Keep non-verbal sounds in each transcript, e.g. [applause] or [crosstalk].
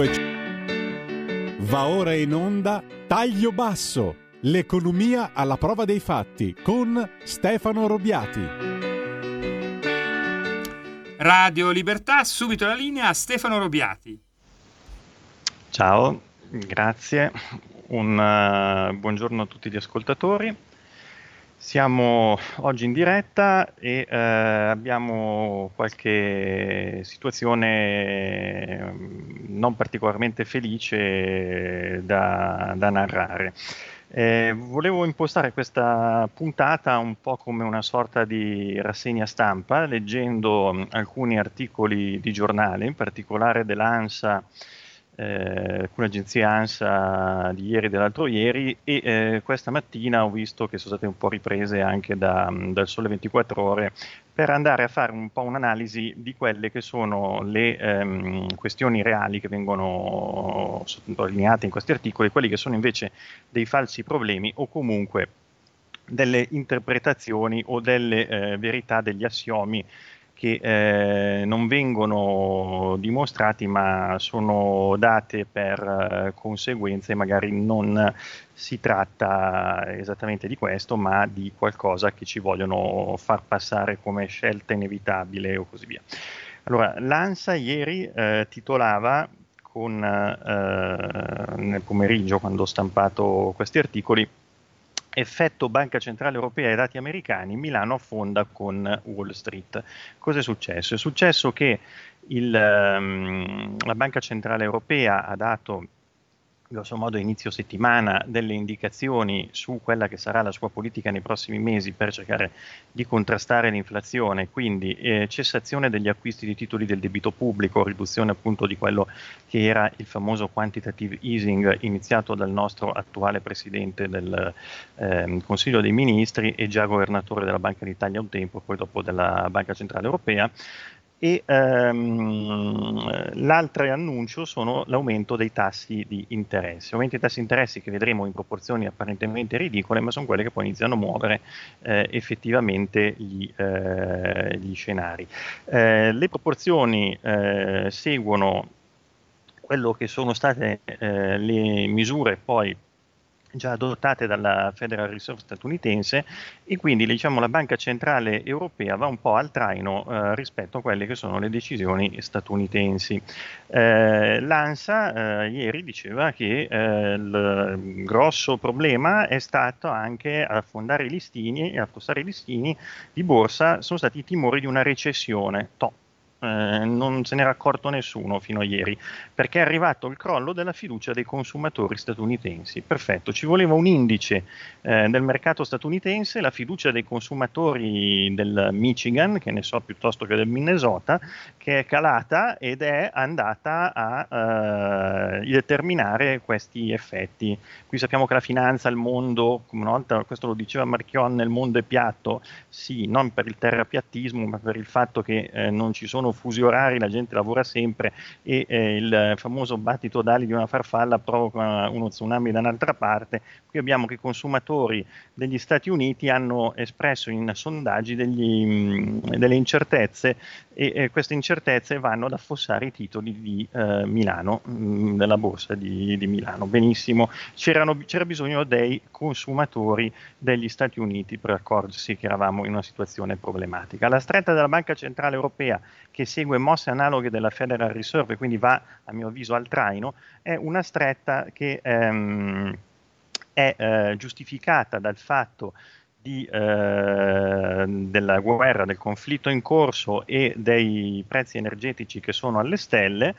Va ora in onda Taglio Basso, l'economia alla prova dei fatti con Stefano Robiati. Radio Libertà, subito la linea a Stefano Robiati. Ciao, grazie. Un uh, buongiorno a tutti gli ascoltatori. Siamo oggi in diretta e eh, abbiamo qualche situazione mm, non particolarmente felice da, da narrare. Eh, volevo impostare questa puntata un po' come una sorta di rassegna stampa, leggendo mm, alcuni articoli di giornale, in particolare dell'ANSA eh, alcune agenzie ANSA di ieri e dell'altro ieri e eh, questa mattina ho visto che sono state un po' riprese anche da, dal Sole 24 Ore per andare a fare un po' un'analisi di quelle che sono le ehm, questioni reali che vengono sottolineate in questi articoli, quelli che sono invece dei falsi problemi o comunque delle interpretazioni o delle eh, verità degli assiomi che eh, non vengono dimostrati ma sono date per eh, conseguenze, magari non si tratta esattamente di questo, ma di qualcosa che ci vogliono far passare come scelta inevitabile o così via. Allora, l'ANSA ieri eh, titolava con, eh, nel pomeriggio, quando ho stampato questi articoli, effetto Banca Centrale Europea e dati americani, Milano affonda con Wall Street. Cosa è successo? È successo che il, um, la Banca Centrale Europea ha dato grosso modo inizio settimana delle indicazioni su quella che sarà la sua politica nei prossimi mesi per cercare di contrastare l'inflazione, quindi eh, cessazione degli acquisti di titoli del debito pubblico, riduzione appunto di quello che era il famoso quantitative easing iniziato dal nostro attuale presidente del eh, Consiglio dei Ministri e già governatore della Banca d'Italia un tempo, poi dopo della Banca Centrale Europea e ehm, l'altro annuncio sono l'aumento dei tassi di interesse. Aumento dei tassi di interesse che vedremo in proporzioni apparentemente ridicole, ma sono quelle che poi iniziano a muovere eh, effettivamente gli, eh, gli scenari. Eh, le proporzioni eh, seguono quello che sono state eh, le misure poi già adottate dalla Federal Reserve statunitense e quindi diciamo, la Banca Centrale Europea va un po' al traino eh, rispetto a quelle che sono le decisioni statunitensi. Eh, L'ANSA eh, ieri diceva che eh, il grosso problema è stato anche affondare i listini e affossare i listini di borsa sono stati i timori di una recessione. Top eh, non se n'era accorto nessuno fino a ieri, perché è arrivato il crollo della fiducia dei consumatori statunitensi. Perfetto, ci voleva un indice eh, del mercato statunitense, la fiducia dei consumatori del Michigan, che ne so piuttosto che del Minnesota, che è calata ed è andata a eh, determinare questi effetti. Qui sappiamo che la finanza, il mondo, una volta, questo lo diceva Marchion, il mondo è piatto, sì, non per il terrapiattismo, ma per il fatto che eh, non ci sono sono fusi orari, la gente lavora sempre e eh, il famoso battito d'ali di una farfalla provoca uno tsunami da un'altra parte. Qui abbiamo che i consumatori degli Stati Uniti hanno espresso in sondaggi degli, mh, delle incertezze e eh, queste incertezze vanno ad affossare i titoli di eh, Milano, mh, della borsa di, di Milano. Benissimo, c'era bisogno dei consumatori degli Stati Uniti per accorgersi che eravamo in una situazione problematica. La stretta della Banca Centrale Europea che segue mosse analoghe della Federal Reserve, quindi va a mio avviso al traino, è una stretta che ehm, è eh, giustificata dal fatto di, eh, della guerra, del conflitto in corso e dei prezzi energetici che sono alle stelle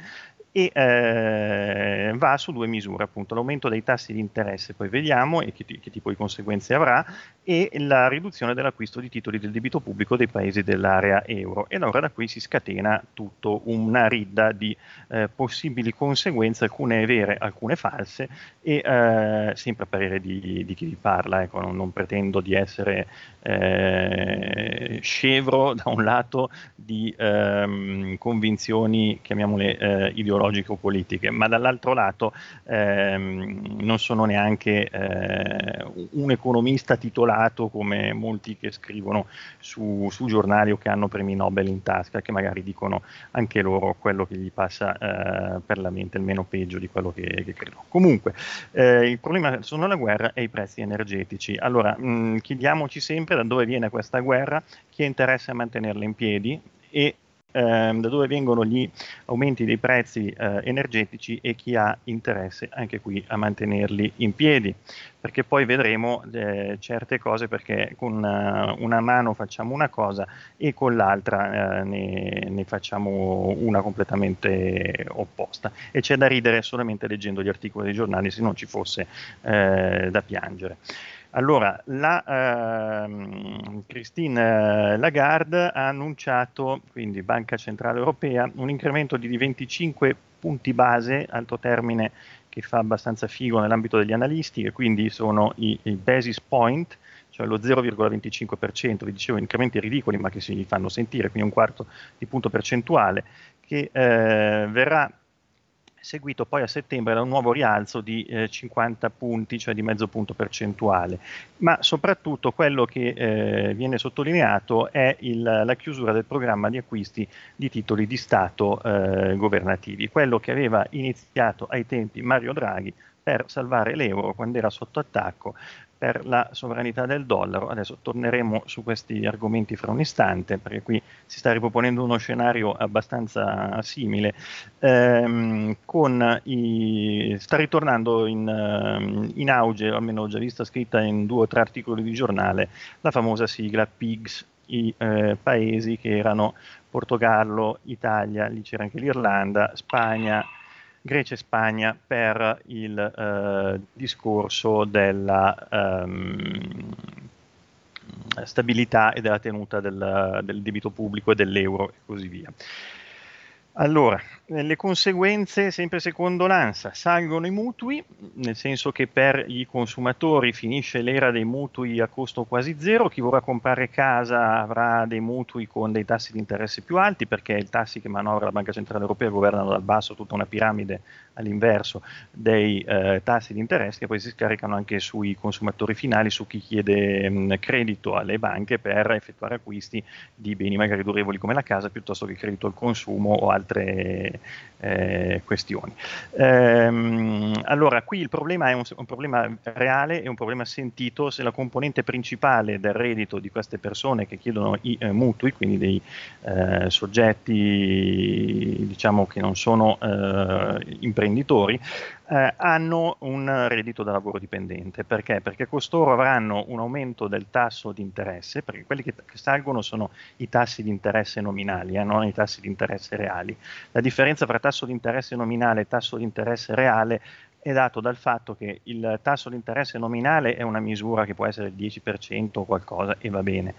e eh, va su due misure, appunto l'aumento dei tassi di interesse, poi vediamo che, che, tipo di conseguenze avrà, e la riduzione dell'acquisto di titoli del debito pubblico dei paesi dell'area euro. E allora da qui si scatena tutto una ridda di eh, possibili conseguenze, alcune vere, alcune false, e eh, sempre a parere di, di, chi vi parla, ecco, non, non pretendo di essere eh, scevro [laughs] da un lato di ehm, convinzioni, chiamiamole eh, ideologiche, ideologico-politiche, ma dall'altro lato ehm, non sono neanche eh, un economista titolato come molti che scrivono su, su, giornali o che hanno premi Nobel in tasca, che magari dicono anche loro quello che gli passa eh, per la mente, il meno peggio di quello che, che credo. Comunque, eh, il problema sono la guerra e i prezzi energetici. Allora, mh, chiediamoci sempre da dove viene questa guerra, chi ha interesse a mantenerla in piedi e ehm, da dove vengono gli aumenti dei prezzi eh, energetici e chi ha interesse anche qui a mantenerli in piedi, perché poi vedremo eh, certe cose perché con una, una, mano facciamo una cosa e con l'altra eh, ne, ne, facciamo una completamente opposta e c'è da ridere solamente leggendo gli articoli dei giornali se non ci fosse eh, da piangere. Allora, la, ehm, Christine Lagarde ha annunciato, quindi Banca Centrale Europea, un incremento di 25 punti base, alto termine che fa abbastanza figo nell'ambito degli analisti, e quindi sono i, i basis point, cioè lo 0,25%, vi dicevo incrementi ridicoli ma che si fanno sentire, quindi un quarto di punto percentuale, che eh, verrà seguito poi a settembre da un nuovo rialzo di eh, 50 punti, cioè di mezzo punto percentuale. Ma soprattutto quello che eh, viene sottolineato è il, la chiusura del programma di acquisti di titoli di Stato eh, governativi, quello che aveva iniziato ai tempi Mario Draghi per salvare l'euro quando era sotto attacco per la sovranità del dollaro. Adesso torneremo su questi argomenti fra un istante, perché qui si sta riproponendo uno scenario abbastanza simile. Ehm, i, sta ritornando in, ehm, in, auge, almeno ho già vista scritta in due o tre articoli di giornale, la famosa sigla PIGS, i eh, paesi che erano Portogallo, Italia, lì c'era anche l'Irlanda, Spagna, Grecia e Spagna per il eh, discorso della ehm, stabilità e della tenuta del, del debito pubblico e dell'euro e così via. Allora, le conseguenze, sempre secondo l'ANSA, salgono i mutui, nel senso che per i consumatori finisce l'era dei mutui a costo quasi zero, chi vorrà comprare casa avrà dei mutui con dei tassi di interesse più alti, perché i tassi che manovra la Banca Centrale Europea governano dal basso tutta una piramide all'inverso dei eh, tassi di interesse che poi si scaricano anche sui consumatori finali, su chi chiede mh, credito alle banche per effettuare acquisti di beni magari durevoli come la casa piuttosto che credito al consumo o altre eh, questioni. Ehm, allora, qui il problema è un, un, problema reale e un problema sentito se la componente principale del reddito di queste persone che chiedono i eh, mutui, quindi dei eh, soggetti diciamo che non sono eh, imprenditori, eh, hanno un reddito da lavoro dipendente. Perché? Perché costoro avranno un aumento del tasso di interesse, perché quelli che, che salgono sono i tassi di interesse nominali, eh, non i tassi di interesse reali. La differenza tra tasso di interesse nominale e tasso di interesse reale è dato dal fatto che il tasso di interesse nominale è una misura che può essere il 10% o qualcosa e va bene.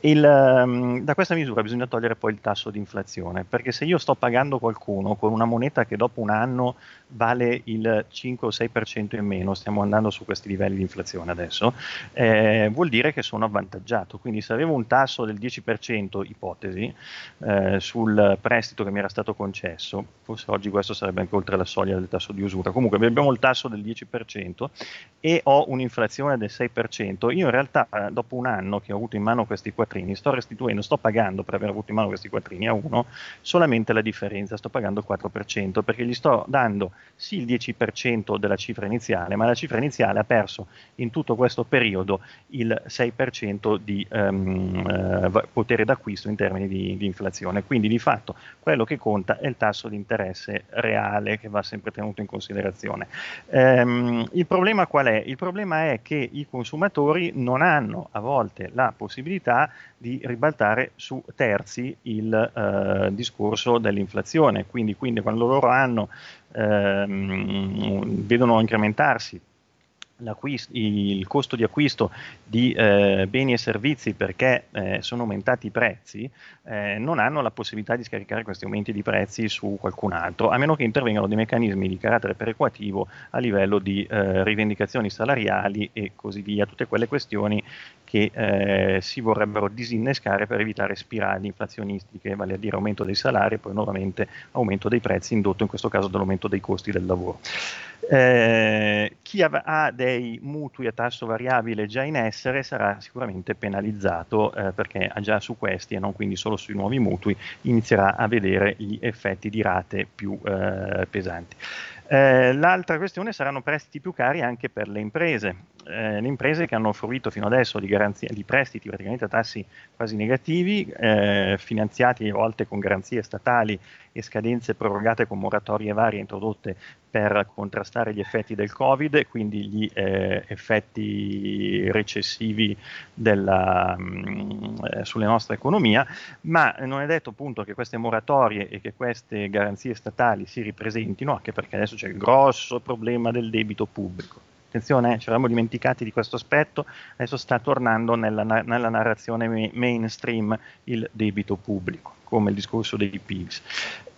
Il, um, da questa misura bisogna togliere poi il tasso di inflazione, perché se io sto pagando qualcuno con una moneta che dopo un anno vale il 5 o 6% in meno, stiamo andando su questi livelli di inflazione adesso, eh, vuol dire che sono avvantaggiato. Quindi se avevo un tasso del 10%, ipotesi, eh, sul prestito che mi era stato concesso, forse oggi questo sarebbe anche oltre la soglia del tasso di usura, comunque abbiamo il tasso del 10% e ho un'inflazione del 6%, io in realtà eh, dopo un anno che ho avuto in mano questi quattrini, quattrini, sto restituendo, sto pagando per aver avuto in mano questi quattrini a uno solamente la differenza, sto pagando il 4% perché gli sto dando sì il 10% della cifra iniziale, ma la cifra iniziale ha perso in tutto questo periodo il 6% di um, uh, potere d'acquisto in termini di, di inflazione. Quindi di fatto quello che conta è il tasso di interesse reale che va sempre tenuto in considerazione. Um, il problema qual è? Il problema è che i consumatori non hanno a volte la possibilità di ribaltare su terzi il eh, discorso dell'inflazione. Quindi, quindi quando loro hanno, ehm, vedono incrementarsi il costo di acquisto di eh, beni e servizi perché eh, sono aumentati i prezzi, eh, non hanno la possibilità di scaricare questi aumenti di prezzi su qualcun altro, a meno che intervengano dei meccanismi di carattere perequativo a livello di eh, rivendicazioni salariali e così via, tutte quelle questioni che eh, si vorrebbero disinnescare per evitare spirali inflazionistiche, vale a dire aumento dei salari e poi nuovamente aumento dei prezzi indotto in questo caso dall'aumento dei costi del lavoro. Eh, chi ha, dei mutui a tasso variabile già in essere sarà sicuramente penalizzato eh, perché già su questi e non quindi solo sui nuovi mutui inizierà a vedere gli effetti di rate più eh, pesanti. Eh, l'altra questione saranno prestiti più cari anche per le imprese. Eh, le imprese che hanno fruito fino adesso di, garanzie, di prestiti praticamente a tassi quasi negativi, eh, finanziati a volte con garanzie statali e scadenze prorogate con moratorie varie introdotte per contrastare gli effetti del Covid, e quindi gli eh, effetti recessivi della, mh, mm, eh, sulle nostre economia, ma non è detto appunto che queste moratorie e che queste garanzie statali si ripresentino, anche perché adesso c'è il grosso problema del debito pubblico. Attenzione, eh, ci eravamo dimenticati di questo aspetto, adesso sta tornando nella, nella narrazione mainstream il debito pubblico come il discorso dei PIGS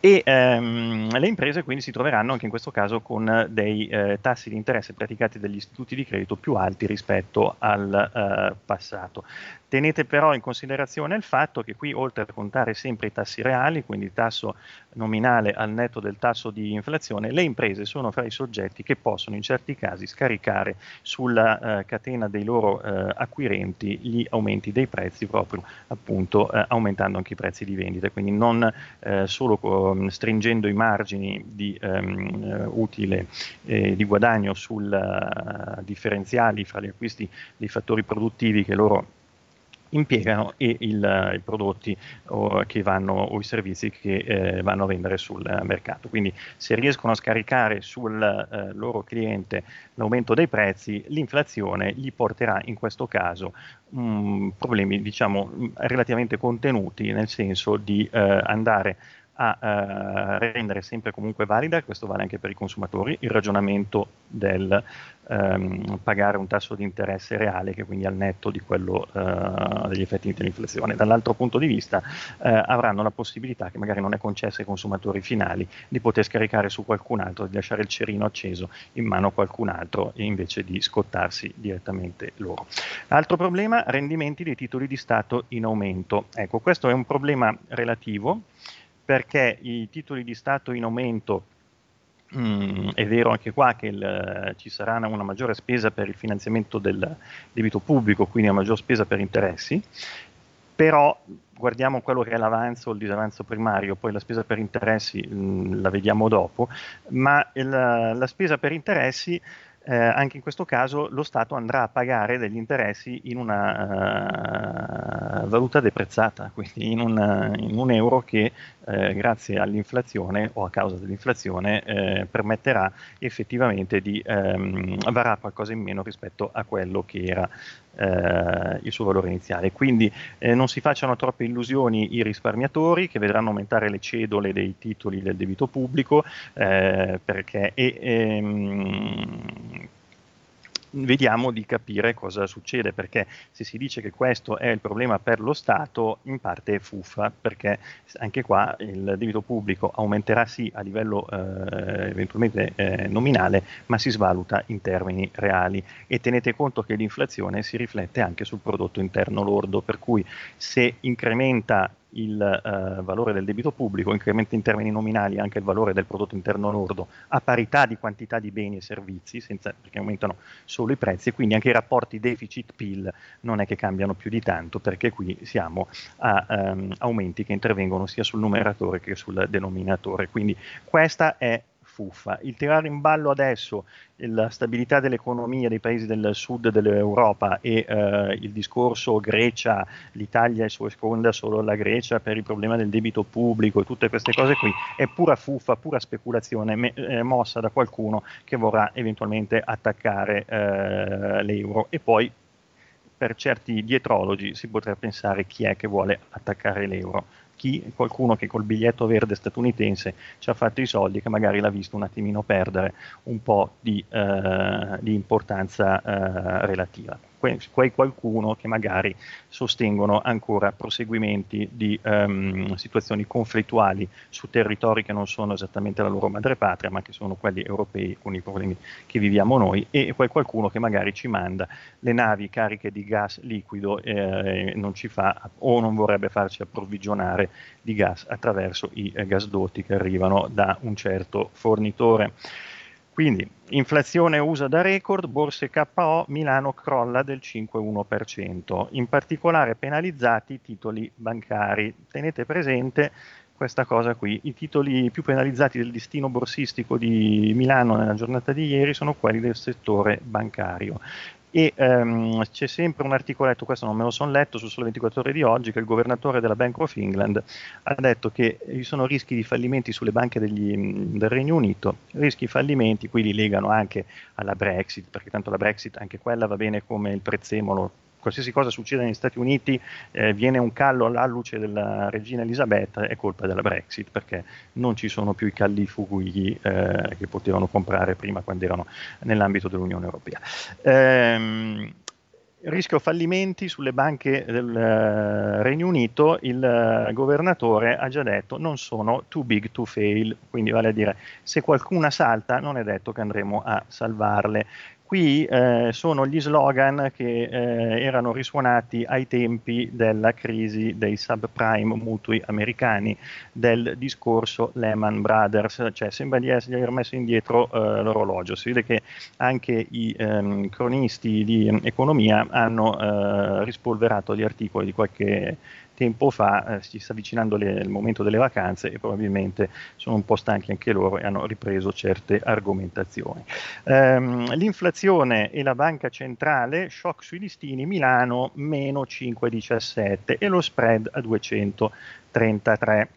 e ehm, le imprese quindi si troveranno anche in questo caso con dei eh, tassi di interesse praticati dagli istituti di credito più alti rispetto al eh, passato. Tenete però in considerazione il fatto che qui oltre a contare sempre i tassi reali, quindi il tasso nominale al netto del tasso di inflazione, le imprese sono fra i soggetti che possono in certi casi scaricare sulla eh, catena dei loro eh, acquirenti gli aumenti dei prezzi proprio appunto eh, aumentando anche i prezzi di vendita, quindi non eh, solo um, stringendo i margini di um, utile e di guadagno sul uh, differenziali fra gli acquisti dei fattori produttivi che loro impiegano e il, i prodotti o, vanno, o i servizi che eh, vanno a vendere sul mercato. Quindi se riescono a scaricare sul eh, loro cliente l'aumento dei prezzi, l'inflazione gli porterà in questo caso mh, problemi diciamo relativamente contenuti, nel senso di eh, andare a eh, rendere sempre comunque valida, questo vale anche per i consumatori, il ragionamento del ehm, pagare un tasso di interesse reale che quindi al netto di quello eh, degli effetti dell'inflazione. Dall'altro punto di vista eh, avranno la possibilità, che magari non è concessa ai consumatori finali, di poter scaricare su qualcun altro, di lasciare il cerino acceso in mano a qualcun altro invece di scottarsi direttamente loro. Altro problema, rendimenti dei titoli di Stato in aumento. Ecco, questo è un problema relativo perché i titoli di Stato in aumento Mm, è vero anche qua che il, ci sarà una, una, maggiore spesa per il finanziamento del debito pubblico, quindi una maggiore spesa per interessi, però guardiamo quello che è l'avanzo o il disavanzo primario, poi la spesa per interessi mh, mm, la vediamo dopo, ma il, la spesa per interessi eh, anche in questo caso lo Stato andrà a pagare degli interessi in una uh, valuta deprezzata, quindi in un, in un euro che eh, grazie all'inflazione o a causa dell'inflazione eh, permetterà effettivamente di ehm, varare qualcosa in meno rispetto a quello che era eh, il suo valore iniziale. Quindi eh, non si facciano troppe illusioni i risparmiatori che vedranno aumentare le cedole dei titoli del debito pubblico eh, perché e, ehm, vediamo di capire cosa succede, perché se si dice che questo è il problema per lo Stato, in parte è fuffa, perché anche qua il debito pubblico aumenterà sì a livello eh, eventualmente eh, nominale, ma si svaluta in termini reali. E tenete conto che l'inflazione si riflette anche sul prodotto interno lordo, per cui se incrementa il eh, valore del debito pubblico, incrementa in termini nominali anche il valore del prodotto interno lordo a parità di quantità di beni e servizi, senza, perché aumentano solo i prezzi, e quindi anche i rapporti deficit-PIL non è che cambiano più di tanto, perché qui siamo a um, aumenti che intervengono sia sul numeratore che sul denominatore. Quindi questa è fuffa. Il tirare in ballo adesso la stabilità dell'economia dei paesi del sud dell'Europa e eh, il discorso Grecia, l'Italia è seconda solo alla Grecia per il problema del debito pubblico e tutte queste cose qui, è pura fuffa, pura speculazione me, eh, mossa da qualcuno che vorrà eventualmente attaccare eh, l'euro e poi per certi dietrologi si potrebbe pensare chi è che vuole attaccare l'euro chi, qualcuno che col biglietto verde statunitense ci ha fatto i soldi che magari l'ha visto un attimino perdere un po' di, eh, di importanza eh, relativa quei qualcuno che magari sostengono ancora proseguimenti di um, situazioni conflittuali su territori che non sono esattamente la loro madrepatria, ma che sono quelli europei con i problemi che viviamo noi, e quel qualcuno che magari ci manda le navi cariche di gas liquido eh, non ci fa o non vorrebbe farci approvvigionare di gas attraverso i eh, gasdotti che arrivano da un certo fornitore. Quindi inflazione USA da record, borse KO, Milano crolla del 5,1%, in particolare penalizzati i titoli bancari. Tenete presente questa cosa qui, i titoli più penalizzati del destino borsistico di Milano nella giornata di ieri sono quelli del settore bancario e um, c'è sempre un articoletto, questo non me lo sono letto, su Sole 24 ore di oggi, che il governatore della Bank of England ha detto che ci sono rischi di fallimenti sulle banche degli, del Regno Unito, rischi di fallimenti, qui li legano anche alla Brexit, perché tanto la Brexit anche quella va bene come il prezzemolo qualsiasi cosa succeda negli Stati Uniti eh, viene un callo alla luce della regina Elisabetta è colpa della Brexit perché non ci sono più i callifughi eh, che potevano comprare prima quando erano nell'ambito dell'Unione Europea. Ehm, rischio fallimenti sulle banche del uh, Regno Unito, il uh, governatore ha già detto non sono too big to fail, quindi vale a dire se qualcuna salta non è detto che andremo a salvarle. Qui eh, sono gli slogan che eh, erano risuonati ai tempi della crisi dei subprime mutui americani, del discorso Lehman Brothers, cioè sembra di, essere, aver messo indietro eh, l'orologio. Si vede che anche i ehm, cronisti di economia hanno eh, rispolverato gli articoli di qualche tempo fa eh, si sta avvicinando le, il momento delle vacanze e probabilmente sono un po' stanchi anche loro e hanno ripreso certe argomentazioni. Ehm, l'inflazione e la banca centrale, shock sui listini, Milano meno 5,17 e lo spread a 233.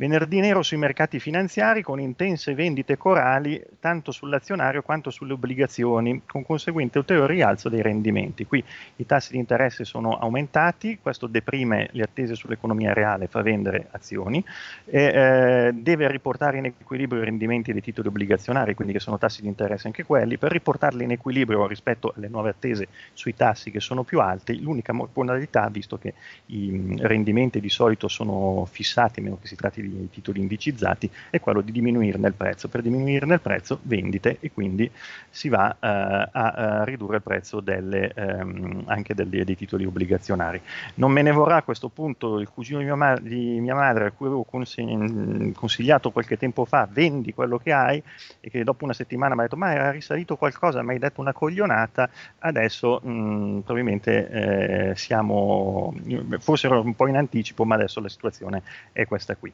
Venerdì nero sui mercati finanziari con intense vendite corali tanto sull'azionario quanto sulle obbligazioni, con conseguente ulteriore rialzo dei rendimenti. Qui i tassi di interesse sono aumentati, questo deprime le attese sull'economia reale, fa vendere azioni, e, eh, deve riportare in equilibrio i rendimenti dei titoli obbligazionari, quindi che sono tassi di interesse anche quelli, per riportarli in equilibrio rispetto alle nuove attese sui tassi che sono più alti, l'unica modalità, visto che i mm, rendimenti di solito sono fissati, meno che si tratti di i titoli indicizzati è quello di diminuirne il prezzo. Per diminuirne il prezzo vendite e quindi si va eh, a, a, ridurre il prezzo delle, ehm, anche delle, dei titoli obbligazionari. Non me ne vorrà a questo punto il cugino di mia, ma- di mia madre a cui avevo consig- consigliato qualche tempo fa vendi quello che hai e che dopo una settimana mi ha detto ma era risalito qualcosa, mi hai detto una coglionata, adesso mh, probabilmente eh, siamo forse ero un po' in anticipo ma adesso la situazione è questa qui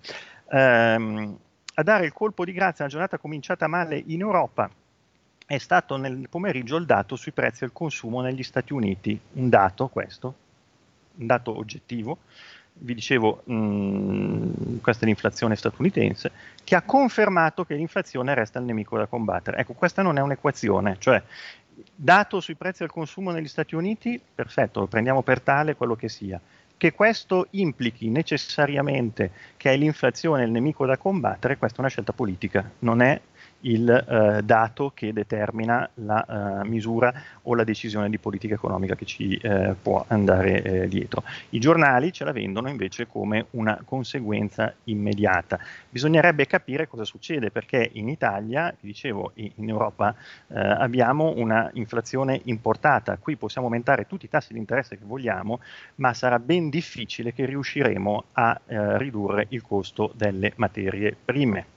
ehm, a dare il colpo di grazia a una giornata cominciata male in Europa è stato nel pomeriggio il dato sui prezzi al consumo negli Stati Uniti, un dato questo, un dato oggettivo, vi dicevo, mh, mm, questa è l'inflazione statunitense, che ha confermato che l'inflazione resta il nemico da combattere. Ecco, questa non è un'equazione, cioè dato sui prezzi al consumo negli Stati Uniti, perfetto, lo prendiamo per tale quello che sia. Che questo implichi necessariamente che è l'inflazione il nemico da combattere, questa è una scelta politica, non è il eh, dato che determina la eh, misura o la decisione di politica economica che ci eh, può andare dietro. I giornali ce la vendono invece come una conseguenza immediata. Bisognerebbe capire cosa succede perché in Italia, dicevo, in Europa abbiamo una inflazione importata, qui possiamo aumentare tutti i tassi di interesse che vogliamo, ma sarà ben difficile che riusciremo a eh, ridurre il costo delle materie prime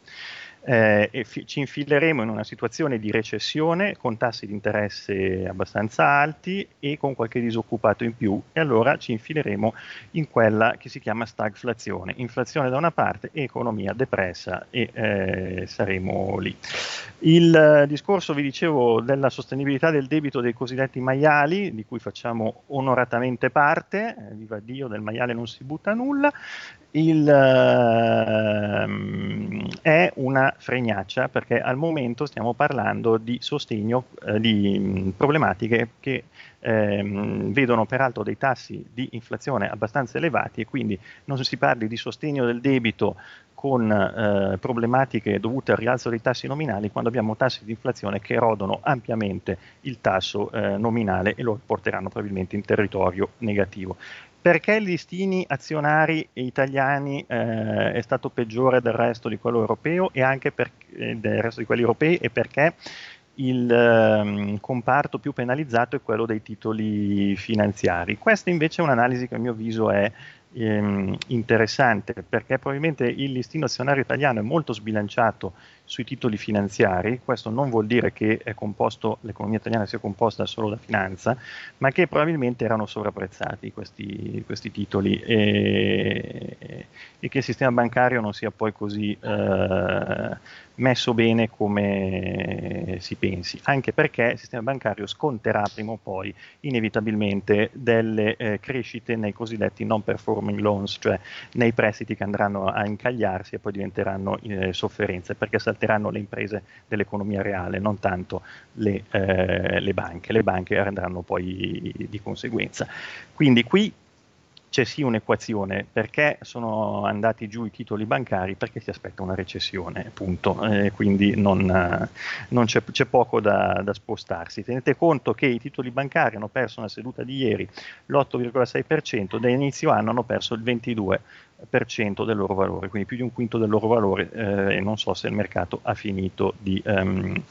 eh, e fi- ci infileremo in una situazione di recessione con tassi di interesse abbastanza alti e con qualche disoccupato in più e allora ci infileremo in quella che si chiama stagflazione, inflazione da una parte e economia depressa e eh, saremo lì. Il discorso, vi dicevo, della sostenibilità del debito dei cosiddetti maiali, di cui facciamo onoratamente parte, eh, viva Dio, del maiale non si butta nulla, il, uh, è una fregnaccia perché al momento stiamo parlando di sostegno uh, di problematiche che ehm, vedono peraltro dei tassi di inflazione abbastanza elevati e quindi non si parli di sostegno del debito con eh, problematiche dovute al rialzo dei tassi nominali quando abbiamo tassi di inflazione che erodono ampiamente il tasso eh, nominale e lo porteranno probabilmente in territorio negativo. Perché i listini azionari italiani eh, è stato peggiore del resto di quello europeo e anche per, eh, del resto di quelli europei e perché il um, comparto più penalizzato è quello dei titoli finanziari. Questa invece è un'analisi che a mio avviso è ehm, interessante perché probabilmente il listino azionario italiano è molto sbilanciato sui titoli finanziari, questo non vuol dire che composto, l'economia italiana sia composta solo da finanza, ma che probabilmente erano sovrapprezzati questi, questi titoli e, e, che il sistema bancario non sia poi così eh, messo bene come si pensi, anche perché il sistema bancario sconterà prima o poi inevitabilmente delle eh, crescite nei cosiddetti non performing loans, cioè nei prestiti che andranno a incagliarsi e poi diventeranno eh, sofferenze, perché salteranno le imprese dell'economia reale, non tanto le, eh, le banche. Le banche andranno poi di conseguenza. Quindi qui c'è sì un'equazione, perché sono andati giù i titoli bancari? Perché si aspetta una recessione, appunto, eh, quindi non, non c'è, c'è, poco da, da, spostarsi. Tenete conto che i titoli bancari hanno perso una seduta di ieri l'8,6%, da inizio anno hanno perso il 22% del loro valore, quindi più di un quinto del loro valore eh, e non so se il mercato ha finito di um,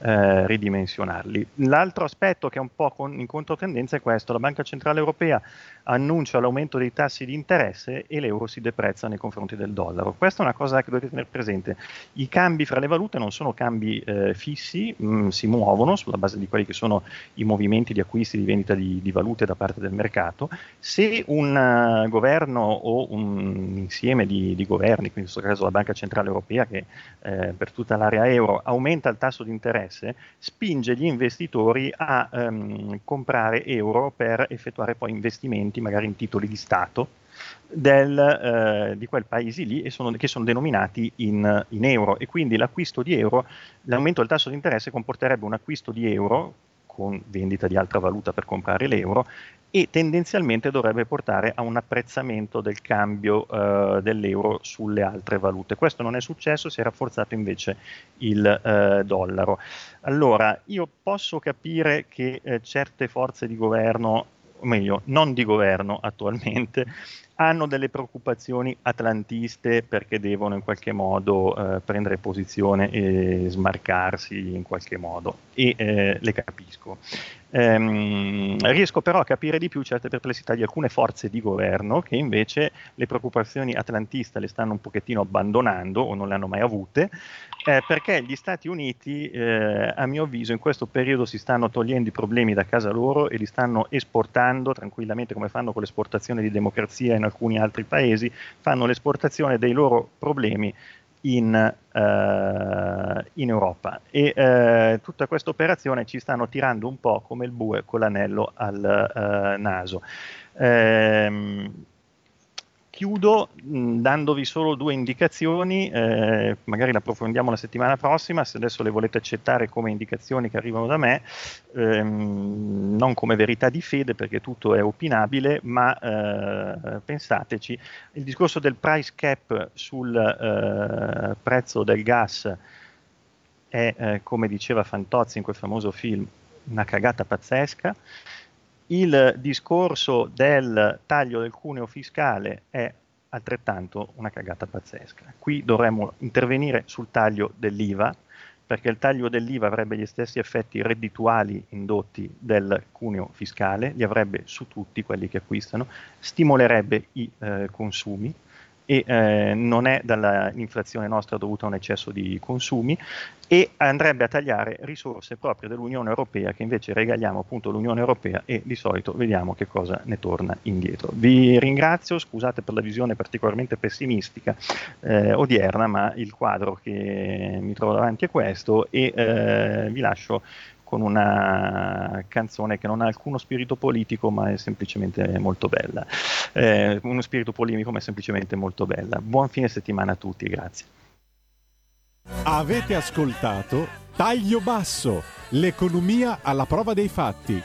eh, ridimensionarli. L'altro aspetto che è un po' con, in controtendenza è questo, la Banca Centrale Europea annuncia l'aumento dei tassi di interesse e l'euro si deprezza nei confronti del dollaro. Questa è una cosa che dovete tenere presente. I cambi fra le valute non sono cambi eh, fissi, mh, mm, si muovono sulla base di quelli che sono i movimenti di acquisti e di vendita di, di, valute da parte del mercato. Se un uh, governo o un insieme di, di, governi, in questo caso la Banca Centrale Europea che eh, per tutta l'area euro aumenta il tasso di interesse, spinge gli investitori a um, comprare euro per effettuare poi investimenti magari in titoli di Stato del, eh, di quel paese lì sono, che sono denominati in, in, euro. E quindi l'acquisto di euro, l'aumento del tasso di interesse comporterebbe un acquisto di euro con vendita di altra valuta per comprare l'euro e tendenzialmente dovrebbe portare a un apprezzamento del cambio eh, dell'euro sulle altre valute. Questo non è successo, si è rafforzato invece il eh, dollaro. Allora, io posso capire che eh, certe forze di governo, o meglio, non di governo attualmente, hanno delle preoccupazioni atlantiste perché devono in qualche modo eh, prendere posizione e smarcarsi in qualche modo e eh, le capisco. Ehm, riesco però a capire di più certe perplessità di alcune forze di governo che invece le preoccupazioni atlantiste le stanno un pochettino abbandonando o non le hanno mai avute, eh, perché gli Stati Uniti, eh, a mio avviso, in questo periodo si stanno togliendo i problemi da casa loro e li stanno esportando tranquillamente come fanno con l'esportazione di democrazia in alcuni altri paesi, fanno l'esportazione dei loro problemi in, uh, in Europa e uh, tutta questa operazione ci stanno tirando un po' come il bue con l'anello al uh, naso. Um, chiudo mh, dandovi solo due indicazioni, eh, magari le approfondiamo la settimana prossima, se adesso le volete accettare come indicazioni che arrivano da me, ehm, non come verità di fede perché tutto è opinabile, ma eh, pensateci, il discorso del price cap sul eh, prezzo del gas è, eh, come diceva Fantozzi in quel famoso film, una cagata pazzesca il discorso del taglio del cuneo fiscale è altrettanto una cagata pazzesca. Qui dovremmo intervenire sul taglio dell'IVA, perché il taglio dell'IVA avrebbe gli stessi effetti reddituali indotti del cuneo fiscale, li avrebbe su tutti quelli che acquistano, stimolerebbe i eh, consumi e eh, non è dall'inflazione nostra dovuta a un eccesso di consumi e andrebbe a tagliare risorse proprio dell'Unione Europea che invece regaliamo appunto l'Unione Europea e di solito vediamo che cosa ne torna indietro. Vi ringrazio, scusate per la visione particolarmente pessimistica eh, odierna, ma il quadro che mi trovo davanti è questo e eh, vi lascio con una canzone che non ha alcuno spirito politico ma è semplicemente molto bella. Eh, uno spirito polemico ma è semplicemente molto bella. Buon fine settimana a tutti, grazie. Avete ascoltato Taglio Basso, l'economia alla prova dei fatti